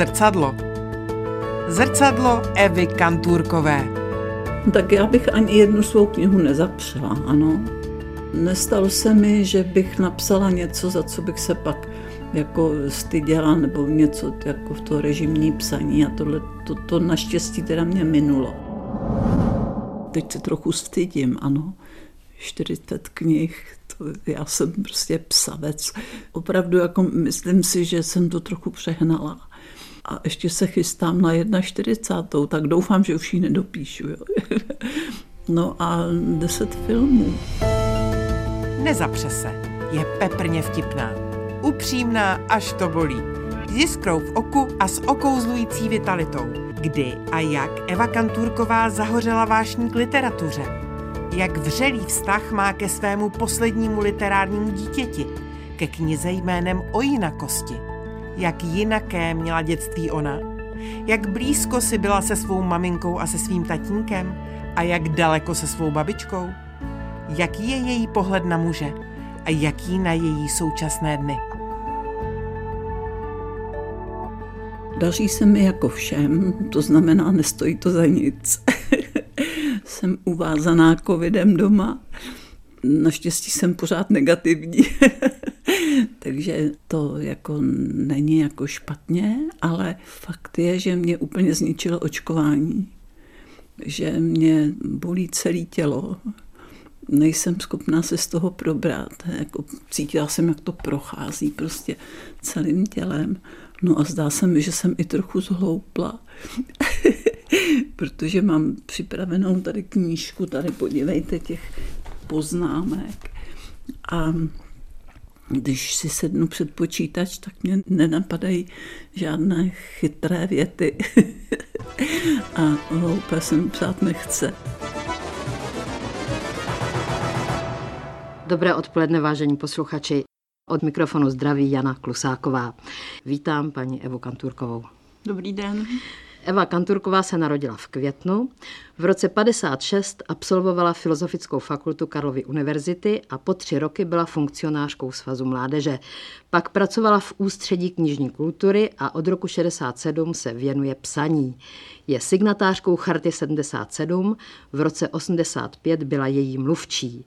Zrcadlo. Zrcadlo Evy Kantůrkové. Tak já bych ani jednu svou knihu nezapřela, ano. Nestalo se mi, že bych napsala něco, za co bych se pak jako styděla, nebo něco jako v to režimní psaní a tohle, to, to naštěstí teda mě minulo. Teď se trochu stydím, ano. 40 knih, to, já jsem prostě psavec. Opravdu jako myslím si, že jsem to trochu přehnala. A ještě se chystám na 41. tak doufám, že už ji nedopíšu. Jo. no a 10 filmů. Nezapře se. Je peprně vtipná. Upřímná, až to bolí. S jiskrou v oku a s okouzlující vitalitou. Kdy a jak Eva Kantůrková zahořela vášní k literatuře. Jak vřelý vztah má ke svému poslednímu literárnímu dítěti, ke knize jménem O jinakosti. Jak jinaké měla dětství ona. Jak blízko si byla se svou maminkou a se svým tatínkem a jak daleko se svou babičkou jaký je její pohled na muže a jaký na její současné dny. Daří se mi jako všem, to znamená, nestojí to za nic. jsem uvázaná covidem doma. Naštěstí jsem pořád negativní. Takže to jako není jako špatně, ale fakt je, že mě úplně zničilo očkování. Že mě bolí celé tělo, nejsem schopná se z toho probrat. Jako cítila jsem, jak to prochází prostě celým tělem. No a zdá se mi, že jsem i trochu zhloupla, protože mám připravenou tady knížku, tady podívejte těch poznámek. A když si sednu před počítač, tak mě nenapadají žádné chytré věty. a hloupé jsem psát nechce. Dobré odpoledne, vážení posluchači. Od mikrofonu zdraví Jana Klusáková. Vítám paní Evu Kanturkovou. Dobrý den. Eva Kanturková se narodila v květnu. V roce 56 absolvovala Filozofickou fakultu Karlovy univerzity a po tři roky byla funkcionářkou Svazu mládeže. Pak pracovala v Ústředí knižní kultury a od roku 67 se věnuje psaní. Je signatářkou Charty 77, v roce 85 byla její mluvčí.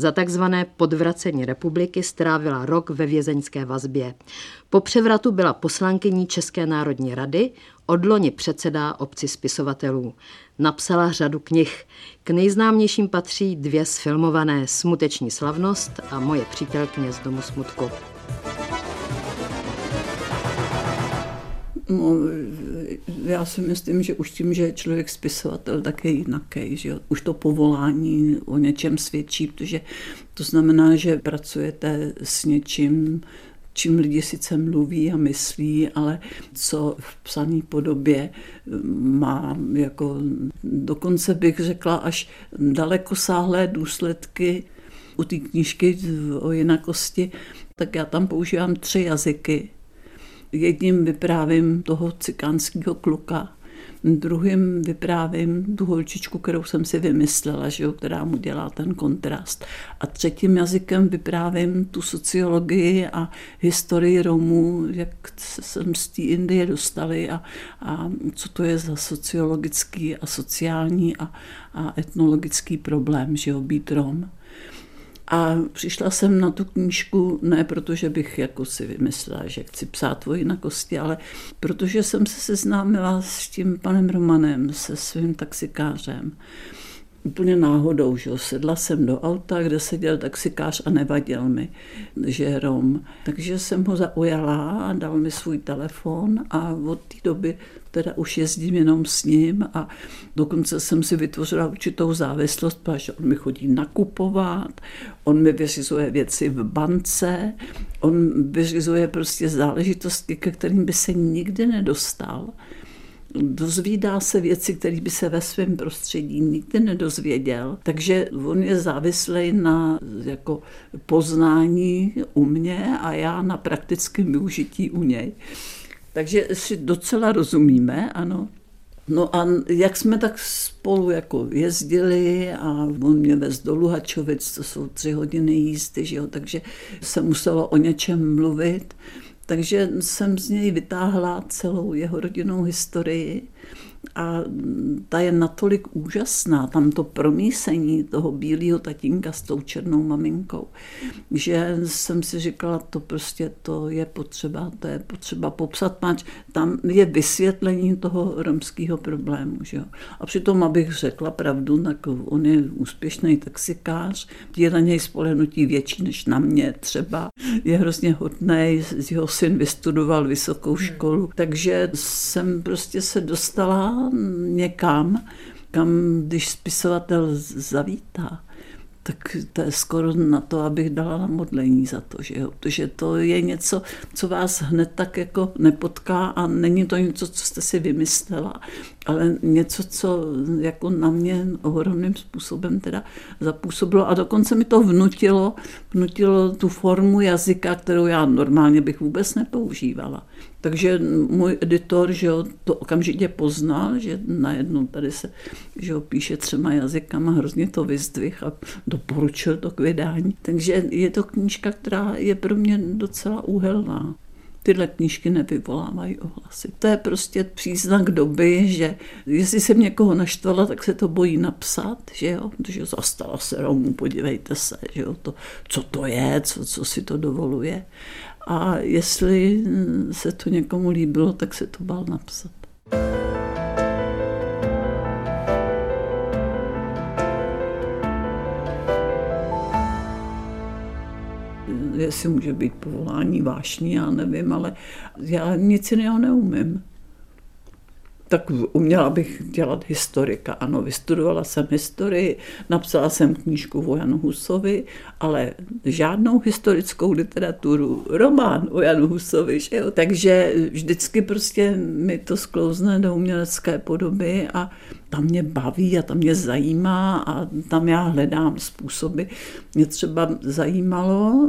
Za takzvané podvracení republiky strávila rok ve vězeňské vazbě. Po převratu byla poslankyní České národní rady, odloni předsedá obci spisovatelů. Napsala řadu knih. K nejznámějším patří dvě sfilmované Smuteční slavnost a Moje přítelkyně z domu smutku. Já si myslím, že už tím, že je člověk spisovatel, tak je jinaký. Že Už to povolání o něčem svědčí, protože to znamená, že pracujete s něčím, čím lidi sice mluví a myslí, ale co v psané podobě má jako dokonce bych řekla až dalekosáhlé důsledky u té knížky o jinakosti, tak já tam používám tři jazyky Jedním vyprávím toho cikánského kluka, druhým vyprávím tu holčičku, kterou jsem si vymyslela, že jo, která mu dělá ten kontrast. A třetím jazykem vyprávím tu sociologii a historii Romů, jak se sem z té Indie dostali a, a co to je za sociologický a sociální a, a etnologický problém, že jo, být Rom. A přišla jsem na tu knížku ne proto, že bych jako si vymyslela, že chci psát o jinakosti, ale protože jsem se seznámila s tím panem Romanem, se svým taxikářem úplně náhodou, že sedla jsem do auta, kde seděl taxikář a nevadil mi, že je Rom. Takže jsem ho zaujala a dal mi svůj telefon a od té doby teda už jezdím jenom s ním a dokonce jsem si vytvořila určitou závislost, protože on mi chodí nakupovat, on mi vyřizuje věci v bance, on vyřizuje prostě záležitosti, ke kterým by se nikdy nedostal dozvídá se věci, které by se ve svém prostředí nikdy nedozvěděl. Takže on je závislý na jako poznání u mě a já na praktickém využití u něj. Takže si docela rozumíme, ano. No a jak jsme tak spolu jako jezdili a on mě vez do Luhačovic, to jsou tři hodiny jízdy, že jo, takže se muselo o něčem mluvit Takže jsem z něj vytáhla celou jeho rodinnou historii a ta je natolik úžasná, tam to promísení toho bílého tatínka s tou černou maminkou, že jsem si říkala, to prostě to je potřeba, to je potřeba popsat, pač tam je vysvětlení toho romského problému. Že jo? A přitom, abych řekla pravdu, tak on je úspěšný taxikář, je na něj spolehnutí větší než na mě třeba. Je hrozně hodný, jeho syn vystudoval vysokou školu, takže jsem prostě se dostala někam, kam když spisovatel zavítá, tak to je skoro na to, abych dala na modlení za to, že jo? Protože to je něco, co vás hned tak jako nepotká a není to něco, co jste si vymyslela, ale něco, co jako na mě ohromným způsobem teda zapůsobilo a dokonce mi to vnutilo, vnutilo tu formu jazyka, kterou já normálně bych vůbec nepoužívala. Takže můj editor že jo, to okamžitě poznal, že najednou tady se že jo, píše třema jazykama, hrozně to vyzdvih a doporučil to k vydání. Takže je to knížka, která je pro mě docela úhelná tyhle knížky nevyvolávají ohlasy. To je prostě příznak doby, že jestli jsem někoho naštvala, tak se to bojí napsat, že jo, protože zastala se Romu, podívejte se, že jo, to, co to je, co, co si to dovoluje. A jestli se to někomu líbilo, tak se to bál napsat. Jestli může být povolání vášní, já nevím, ale já nic jiného neumím tak uměla bych dělat historika. Ano, vystudovala jsem historii, napsala jsem knížku o Janu Husovi, ale žádnou historickou literaturu, román o Janu Husovi, že jo? takže vždycky prostě mi to sklouzne do umělecké podoby a tam mě baví a tam mě zajímá a tam já hledám způsoby. Mě třeba zajímalo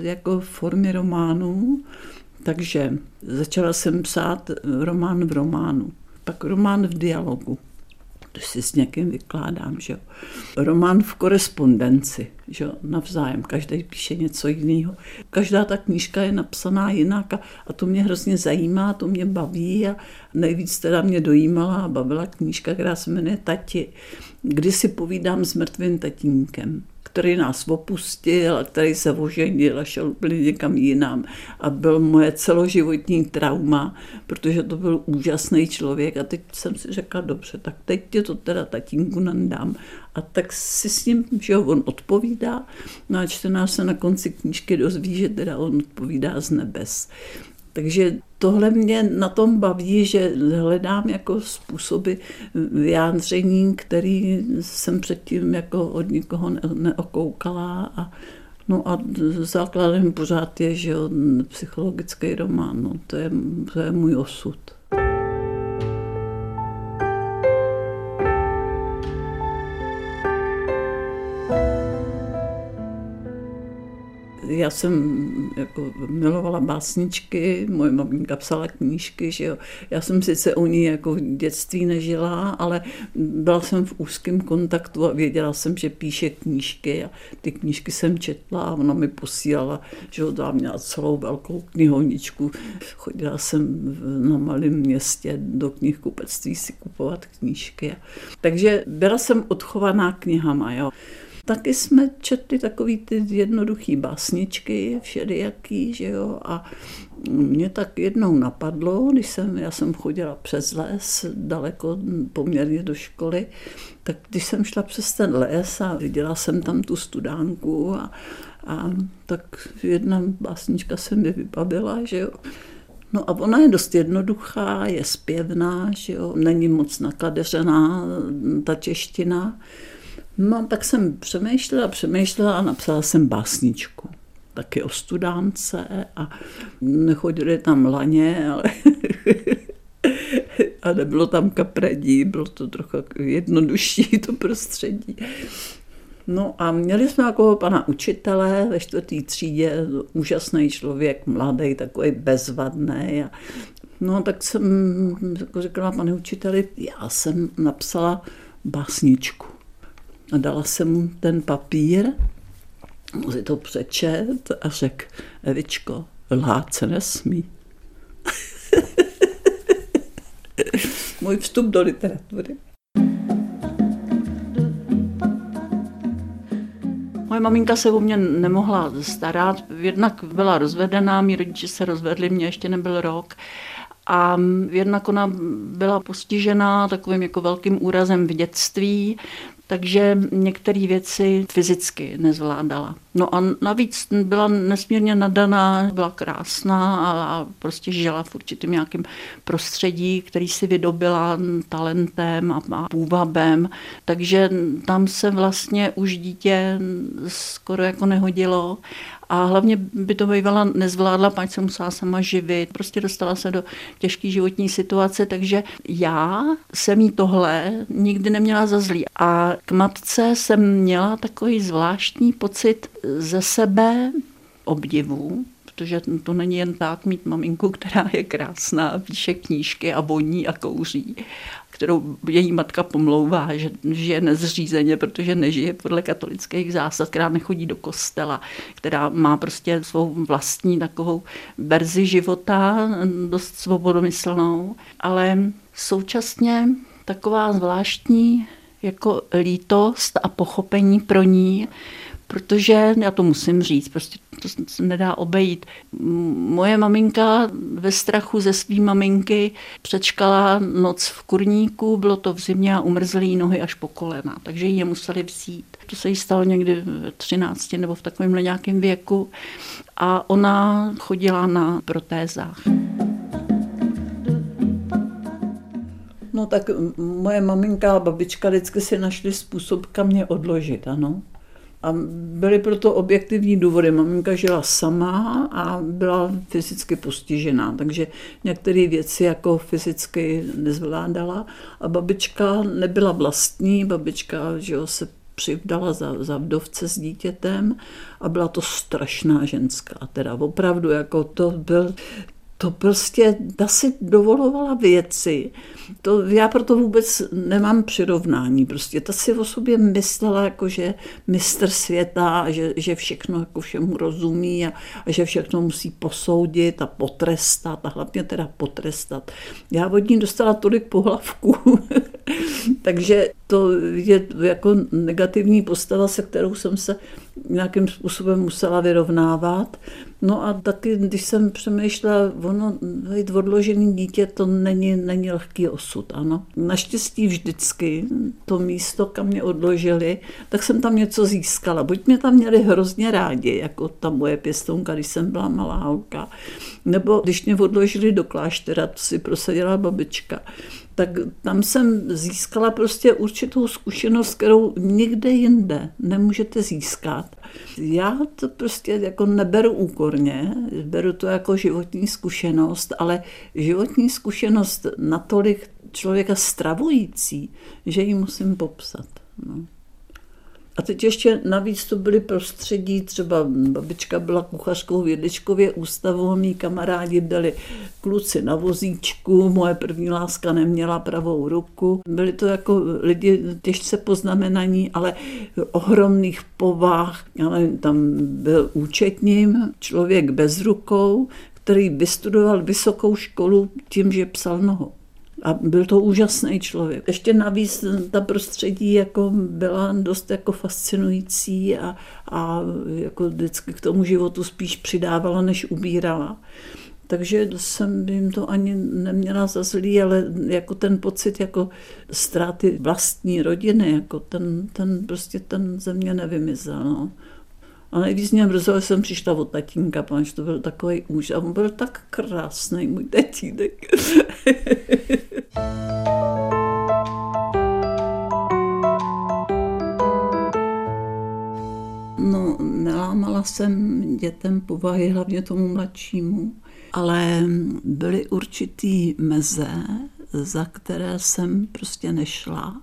jako v formě románu, takže začala jsem psát román v románu pak román v dialogu, když si s někým vykládám, že jo. Román v korespondenci, že jo, navzájem, každý píše něco jiného. Každá ta knížka je napsaná jinak a, a to mě hrozně zajímá, to mě baví a nejvíc teda mě dojímala a bavila knížka, která se jmenuje Tati, kdy si povídám s mrtvým tatínkem který nás opustil a který se oženil a šel úplně někam jinam. A byl moje celoživotní trauma, protože to byl úžasný člověk. A teď jsem si řekla, dobře, tak teď tě to teda tatínku nandám. A tak si s ním, že on odpovídá. No a čtenář se na konci knížky dozví, že teda on odpovídá z nebes. Takže tohle mě na tom baví, že hledám jako způsoby vyjádření, který jsem předtím jako od nikoho neokoukala a No a základem pořád je, že psychologický román, no, to, je, to je můj osud. Já jsem jako milovala básničky, moje maminka psala knížky, že jo. Já jsem sice u ní jako v dětství nežila, ale byla jsem v úzkém kontaktu a věděla jsem, že píše knížky a ty knížky jsem četla a ona mi posílala, že jo, tam měla celou velkou knihovničku. Chodila jsem na malém městě do knihkupectví si kupovat knížky. Takže byla jsem odchovaná knihama, jo. Taky jsme četli takový ty jednoduchý básničky, všelijaký, že jo, a mě tak jednou napadlo, když jsem, já jsem chodila přes les, daleko poměrně do školy, tak když jsem šla přes ten les a viděla jsem tam tu studánku a, a tak jedna básnička se mi vybavila, že jo. No a ona je dost jednoduchá, je zpěvná, že jo, není moc nakadeřená ta čeština, No, tak jsem přemýšlela, přemýšlela a napsala jsem básničku. Taky o studánce a nechodili tam laně, ale a nebylo tam kapredí, bylo to trochu jednodušší to prostředí. No a měli jsme jako pana učitele ve čtvrtý třídě, úžasný člověk, mladý, takový bezvadný. A no tak jsem jako říkala, pane učiteli, já jsem napsala básničku a dala jsem mu ten papír, on si to přečet a řekl, Evičko, Lhát se nesmí. Můj vstup do literatury. Moje maminka se o mě nemohla starat, jednak byla rozvedená, mý rodiče se rozvedli, mě ještě nebyl rok. A jednak ona byla postižená takovým jako velkým úrazem v dětství, takže některé věci fyzicky nezvládala. No a navíc byla nesmírně nadaná, byla krásná a prostě žila v určitém nějakém prostředí, který si vydobila talentem a půvabem, takže tam se vlastně už dítě skoro jako nehodilo. A hlavně by to bývala nezvládla, pač se musela sama živit, prostě dostala se do těžké životní situace, takže já jsem jí tohle nikdy neměla za zlý. A k matce jsem měla takový zvláštní pocit ze sebe obdivu, protože to není jen tak mít maminku, která je krásná, píše knížky a voní a kouří kterou její matka pomlouvá, že žije nezřízeně, protože nežije podle katolických zásad, která nechodí do kostela, která má prostě svou vlastní takovou verzi života, dost svobodomyslnou, ale současně taková zvláštní jako lítost a pochopení pro ní, protože já to musím říct, prostě to se nedá obejít. Moje maminka ve strachu ze své maminky přečkala noc v kurníku, bylo to v zimě a umrzly jí nohy až po kolena, takže ji je museli vzít. To se jí stalo někdy v 13 nebo v takovém nějakém věku a ona chodila na protézách. No tak moje maminka a babička vždycky si našli způsob, kam mě odložit, ano. A byly proto objektivní důvody. Maminka žila sama a byla fyzicky postižená, takže některé věci jako fyzicky nezvládala. A babička nebyla vlastní, babička že jo, se přivdala za, za vdovce s dítětem a byla to strašná ženská. Teda opravdu, jako to byl to prostě, ta si dovolovala věci. To, já proto vůbec nemám přirovnání. Prostě ta si o sobě myslela, jako že mistr světa, že, že všechno jako všemu rozumí a, a že všechno musí posoudit a potrestat a hlavně teda potrestat. Já od ní dostala tolik pohlavků, takže to je jako negativní postava, se kterou jsem se nějakým způsobem musela vyrovnávat. No a taky, když jsem přemýšlela, ono, být odložený dítě, to není, není lehký osud, ano. Naštěstí vždycky to místo, kam mě odložili, tak jsem tam něco získala. Buď mě tam měli hrozně rádi, jako ta moje pěstounka, když jsem byla malá holka, nebo když mě odložili do kláštera, to si prosadila babička, tak tam jsem získala prostě určitou zkušenost, kterou nikde jinde nemůžete získat. Já to prostě jako neberu úkorně, beru to jako životní zkušenost, ale životní zkušenost natolik člověka stravující, že ji musím popsat. No. A teď ještě navíc to byly prostředí, třeba babička byla kuchařkou v Jedličkově ústavu, mý kamarádi byli kluci na vozíčku, moje první láska neměla pravou ruku. Byli to jako lidi těžce poznamenaní, ale ohromných povách. Ale tam byl účetním, člověk bez rukou, který vystudoval vysokou školu tím, že psal nohou. A byl to úžasný člověk. Ještě navíc ta prostředí jako byla dost jako fascinující a, a jako vždycky k tomu životu spíš přidávala, než ubírala. Takže jsem jim to ani neměla za zlý, ale jako ten pocit jako ztráty vlastní rodiny, jako ten, ten prostě ten ze mě nevymizel. No. A nejvíc mrzelo, jsem přišla od tatínka, protože to byl takový úž. A on byl tak krásný, můj tatínek. No, nelámala jsem dětem povahy, hlavně tomu mladšímu, ale byly určitý meze, za které jsem prostě nešla.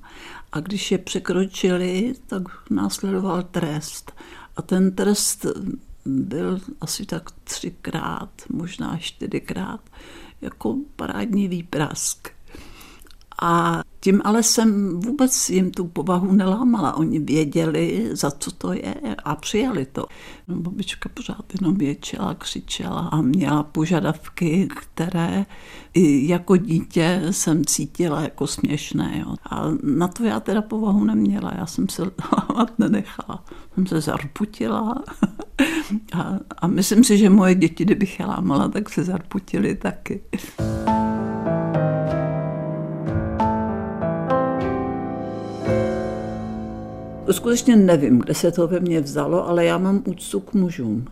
A když je překročili, tak následoval trest. A ten trest byl asi tak třikrát, možná čtyřikrát, jako parádní výprask. A Tím ale jsem vůbec jim tu povahu nelámala. Oni věděli, za co to je a přijali to. No, babička pořád jenom věčela, křičela a měla požadavky, které i jako dítě jsem cítila jako směšné. Jo. A na to já teda povahu neměla. Já jsem se lámat nenechala. Jsem se zarputila a, a myslím si, že moje děti, kdybych je lámala, tak se zarputili taky. Skutečně nevím, kde se to ve mně vzalo, ale já mám úctu k mužům.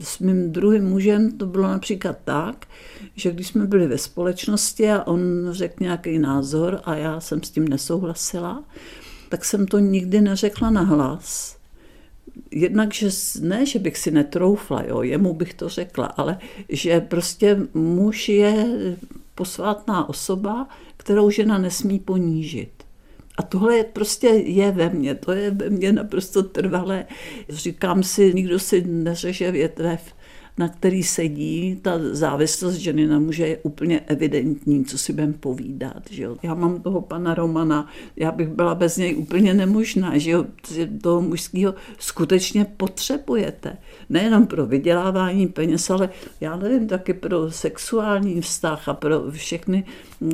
S mým druhým mužem to bylo například tak, že když jsme byli ve společnosti a on řekl nějaký názor a já jsem s tím nesouhlasila, tak jsem to nikdy neřekla na hlas. Jednak, že ne, že bych si netroufla, jo, jemu bych to řekla, ale že prostě muž je posvátná osoba, kterou žena nesmí ponížit. A tohle je prostě je ve mně, to je ve mně naprosto trvalé. Říkám si, nikdo si neřeže větvev, na který sedí, ta závislost ženy na muže je úplně evidentní, co si budeme povídat. Že jo. Já mám toho pana Romana, já bych byla bez něj úplně nemožná, že jo. toho mužského skutečně potřebujete. Nejenom pro vydělávání peněz, ale já nevím, taky pro sexuální vztah a pro všechny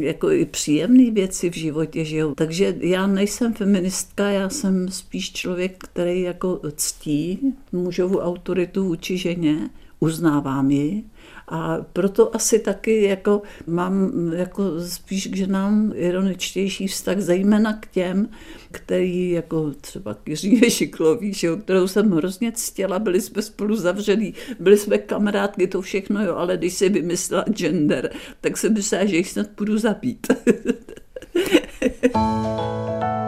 jako i příjemné věci v životě. Že jo. Takže já nejsem feministka, já jsem spíš člověk, který jako ctí mužovu autoritu vůči ženě uznávám ji a proto asi taky jako mám jako spíš k ženám ironičtější vztah, zejména k těm, který jako třeba Jiří Šiklový, že, kterou jsem hrozně ctěla, byli jsme spolu zavřený, byli jsme kamarádky, to všechno, jo, ale když si vymyslela gender, tak jsem myslela, že jich snad půjdu zabít.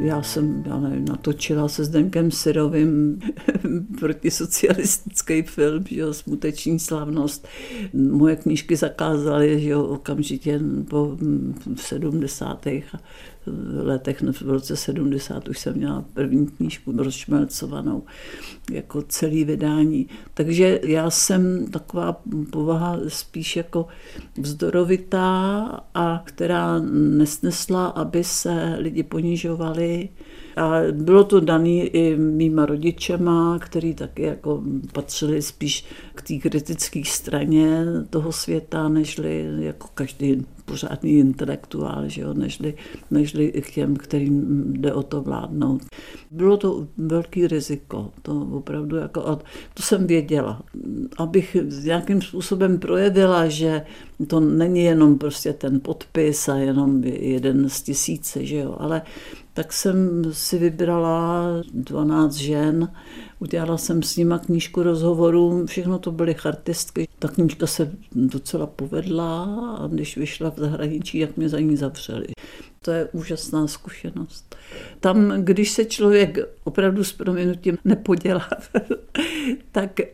já jsem, já nevím, natočila se Zdenkem Syrovým protisocialistický film, že jo, Smuteční slavnost. Moje knížky zakázaly, že jo, okamžitě po 70. letech, v roce 70 už jsem měla první knížku rozšmelcovanou, jako celý vydání. Takže já jsem taková povaha spíš jako vzdorovitá a která nesnesla, aby se lidi ponižovali, a bylo to dané i mýma rodičema, který taky jako patřili spíš k té kritické straně toho světa, nežli jako každý pořádný intelektuál, že jo, nežli, nežli k těm, kterým jde o to vládnout. Bylo to velký riziko, to opravdu jako, a to jsem věděla. Abych nějakým způsobem projevila, že to není jenom prostě ten podpis a jenom jeden z tisíce, že jo, ale tak jsem si vybrala 12 žen, udělala jsem s nima knížku rozhovorů, všechno to byly chartistky. Ta knížka se docela povedla a když vyšla v zahraničí, jak mě za ní zavřeli. To je úžasná zkušenost. Tam, když se člověk opravdu s proměnutím nepodělá, tak eh,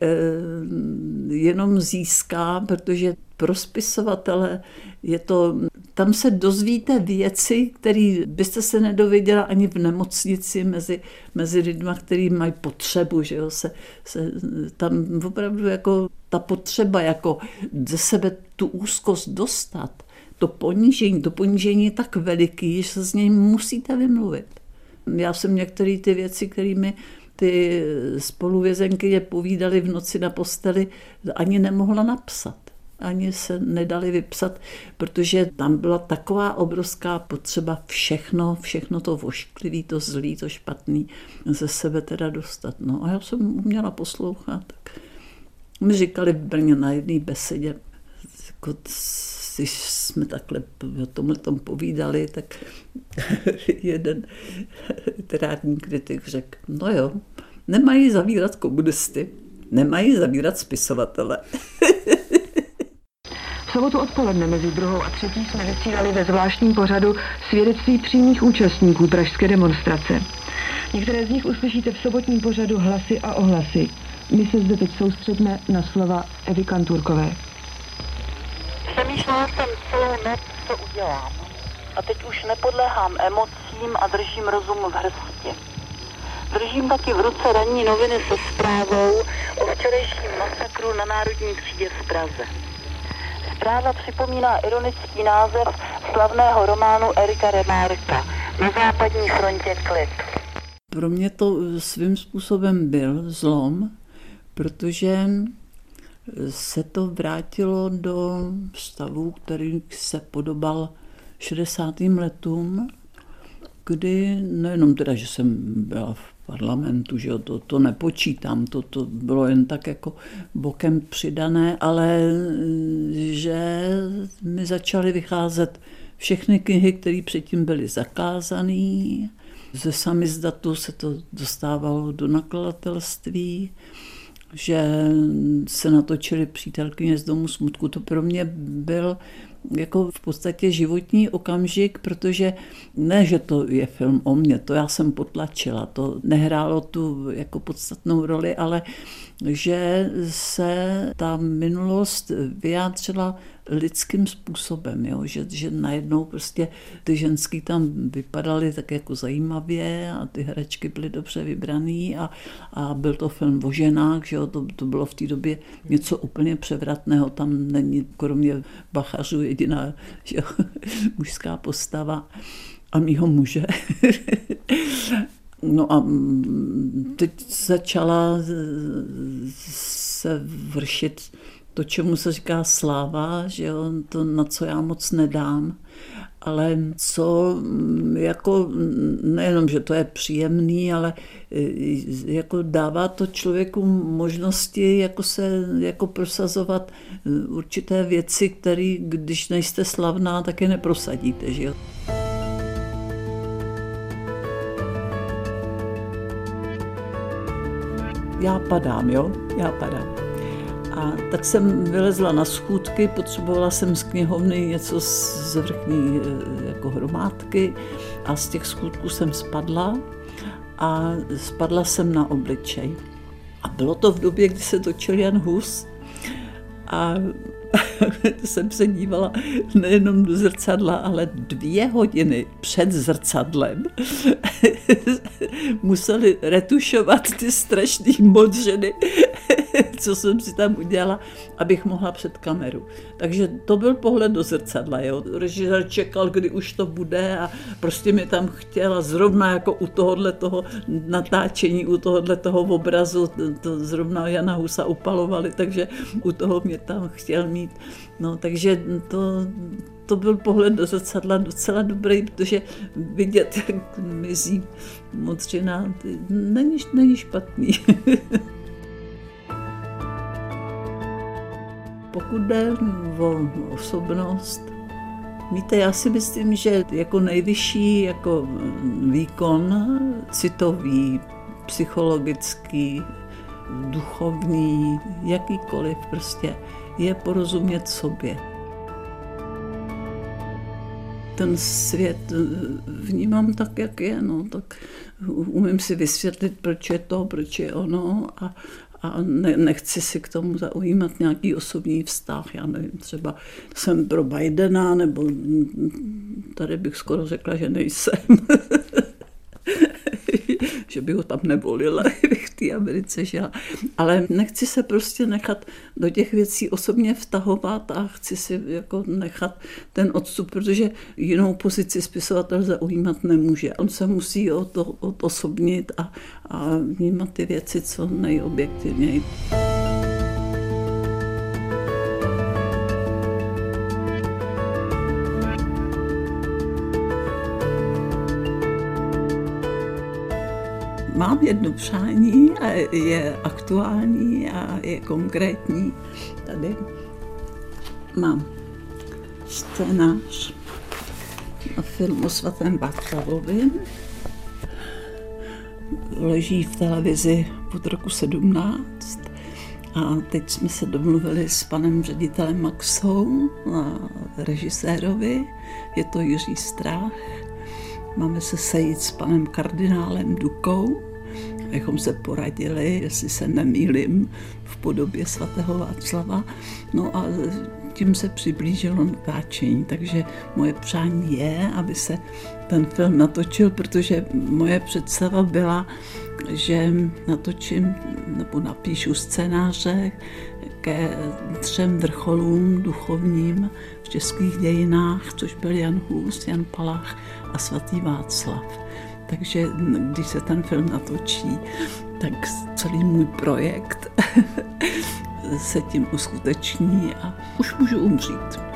jenom získá, protože pro spisovatele je to, tam se dozvíte věci, které byste se nedověděla ani v nemocnici mezi, mezi lidmi, kteří mají potřebu, že jo, se, se, tam opravdu jako ta potřeba jako ze sebe tu úzkost dostat, to ponížení, to ponížení je tak veliký, že se z něj musíte vymluvit. Já jsem některé ty věci, kterými ty spoluvězenky je povídali v noci na posteli, ani nemohla napsat ani se nedali vypsat, protože tam byla taková obrovská potřeba všechno, všechno to vošklivý, to zlý, to špatný ze sebe teda dostat. No a já jsem uměla poslouchat. Tak mi říkali v Brně na jedné besedě, jako, když jsme takhle o tomhle tom povídali, tak jeden literární kritik řekl, no jo, nemají zavírat komunisty, nemají zavírat spisovatele. sobotu odpoledne mezi druhou a třetí jsme vysílali ve zvláštním pořadu svědectví přímých účastníků pražské demonstrace. Některé z nich uslyšíte v sobotním pořadu hlasy a ohlasy. My se zde teď soustředíme na slova Evy Kanturkové. Přemýšlela jsem celou noc, co udělám. A teď už nepodléhám emocím a držím rozum v hrsti. Držím taky v ruce ranní noviny se zprávou o včerejším masakru na Národní třídě v Praze. Zpráva připomíná ironický název slavného románu Erika Remarka Na západní frontě klid. Pro mě to svým způsobem byl zlom, protože se to vrátilo do stavu, který se podobal 60. letům, kdy nejenom teda, že jsem byla v parlamentu, že jo, to, to nepočítám, to, to bylo jen tak jako bokem přidané, ale že mi začaly vycházet všechny knihy, které předtím byly zakázané. Ze samizdatu se to dostávalo do nakladatelství, že se natočily přítelkyně z domu smutku. To pro mě byl jako v podstatě životní okamžik, protože ne, že to je film o mně, to já jsem potlačila, to nehrálo tu jako podstatnou roli, ale že se ta minulost vyjádřila lidským způsobem, jo? Že, že najednou prostě ty ženský tam vypadaly tak jako zajímavě a ty herečky byly dobře vybraný a, a byl to film o ženách, že jo? To, to bylo v té době něco úplně převratného, tam není kromě bachařů jediná že jo? mužská postava a mýho muže. No a teď začala se vršit to, čemu se říká sláva, že jo, to, na co já moc nedám, ale co jako nejenom, že to je příjemný, ale jako dává to člověku možnosti jako se jako prosazovat určité věci, které, když nejste slavná, tak je neprosadíte, že jo. Já padám, jo, já padám. A tak jsem vylezla na schůdky, potřebovala jsem z knihovny něco z vrchní e, jako hromádky a z těch schůdků jsem spadla a spadla jsem na obličej. A bylo to v době, kdy se točil Jan Hus a jsem se dívala nejenom do zrcadla, ale dvě hodiny před zrcadlem museli retušovat ty strašné modřiny, co jsem si tam udělala, abych mohla před kameru. Takže to byl pohled do zrcadla. Jo. Režisér čekal, kdy už to bude a prostě mi tam chtěla zrovna jako u tohohle toho natáčení, u tohohle toho obrazu, to zrovna Jana Husa upalovali, takže u toho mě tam chtěl mít. No, takže to, to byl pohled do zrcadla docela dobrý, protože vidět, jak mizí modřina, není, není špatný. Pokud jde o osobnost, víte, já si myslím, že jako nejvyšší jako výkon citový, psychologický, duchovní, jakýkoliv prostě, je porozumět sobě. Ten svět vnímám tak, jak je, no, tak umím si vysvětlit, proč je to, proč je ono a, a ne, nechci si k tomu zaujímat nějaký osobní vztah. Já nevím, třeba jsem pro Bidena, nebo tady bych skoro řekla, že nejsem. že bych ho tam nevolila, bych v té Americe žila. Ale nechci se prostě nechat do těch věcí osobně vtahovat a chci si jako nechat ten odstup, protože jinou pozici spisovatel zaujímat nemůže. On se musí o to odosobnit a, a vnímat ty věci co nejobjektivněji. Mám jedno přání a je aktuální a je konkrétní. Tady mám scénář na film o svatém Václavovi. Leží v televizi od roku 17 a teď jsme se domluvili s panem ředitelem Maxou režisérovi. Je to Jiří Strach Máme se sejít s panem kardinálem Dukou abychom se poradili, jestli se nemýlim v podobě svatého Václava. No a tím se přiblížilo natáčení, takže moje přání je, aby se ten film natočil, protože moje představa byla, že natočím nebo napíšu scénáře ke třem vrcholům duchovním v českých dějinách, což byl Jan Hus, Jan Palach a svatý Václav. Takže když se ten film natočí, tak celý můj projekt se tím uskuteční a už můžu umřít.